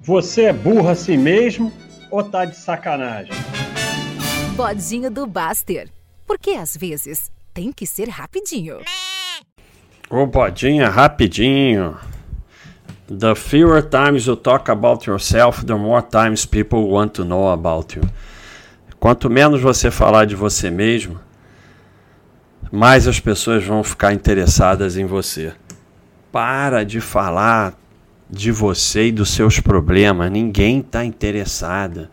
Você é burro assim mesmo ou tá de sacanagem? Bodinho do Baster. Porque às vezes tem que ser rapidinho. O bodinho é rapidinho. The fewer times you talk about yourself, the more times people want to know about you. Quanto menos você falar de você mesmo, mais as pessoas vão ficar interessadas em você. Para de falar de você e dos seus problemas. Ninguém está interessado.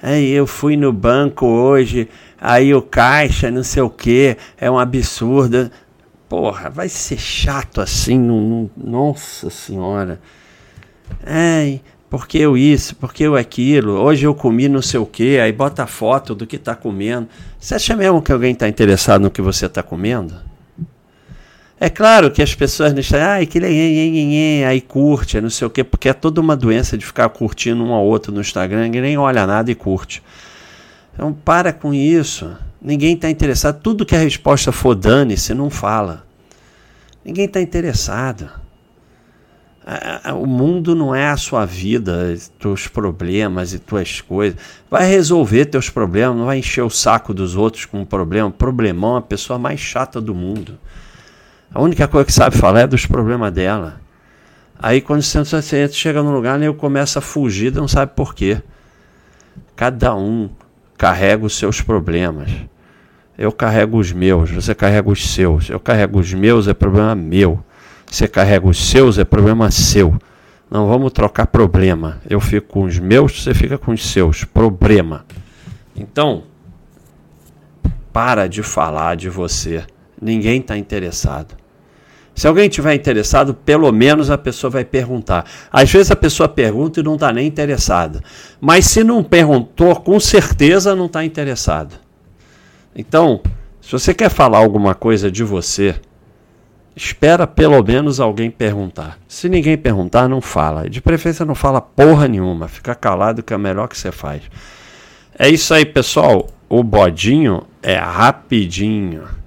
Aí eu fui no banco hoje, aí o caixa, não sei o que, é um absurdo. Porra, vai ser chato assim, não, não, nossa senhora. Ai, porque eu isso, porque eu aquilo, hoje eu comi não sei o que, aí bota foto do que está comendo. Você acha mesmo que alguém está interessado no que você está comendo? É claro que as pessoas não estão, ai, que aí curte, não sei o quê, porque é toda uma doença de ficar curtindo um ao outro no Instagram, que nem olha nada e curte. Então para com isso. Ninguém está interessado. Tudo que a resposta for dane-se, não fala. Ninguém está interessado. O mundo não é a sua vida, teus problemas e tuas coisas. Vai resolver teus problemas, não vai encher o saco dos outros com um problema. Problemão é a pessoa mais chata do mundo. A única coisa que sabe falar é dos problemas dela. Aí quando você chega num lugar, eu começa a fugir, não sabe por quê. Cada um carrega os seus problemas. Eu carrego os meus, você carrega os seus. Eu carrego os meus, é problema meu. Você carrega os seus, é problema seu. Não vamos trocar problema. Eu fico com os meus, você fica com os seus. Problema. Então, para de falar de você. Ninguém está interessado. Se alguém tiver interessado, pelo menos a pessoa vai perguntar. Às vezes a pessoa pergunta e não está nem interessada. Mas se não perguntou, com certeza não está interessado. Então, se você quer falar alguma coisa de você, espera pelo menos alguém perguntar. Se ninguém perguntar, não fala. De preferência, não fala porra nenhuma. Fica calado que é o melhor que você faz. É isso aí, pessoal. O bodinho é rapidinho.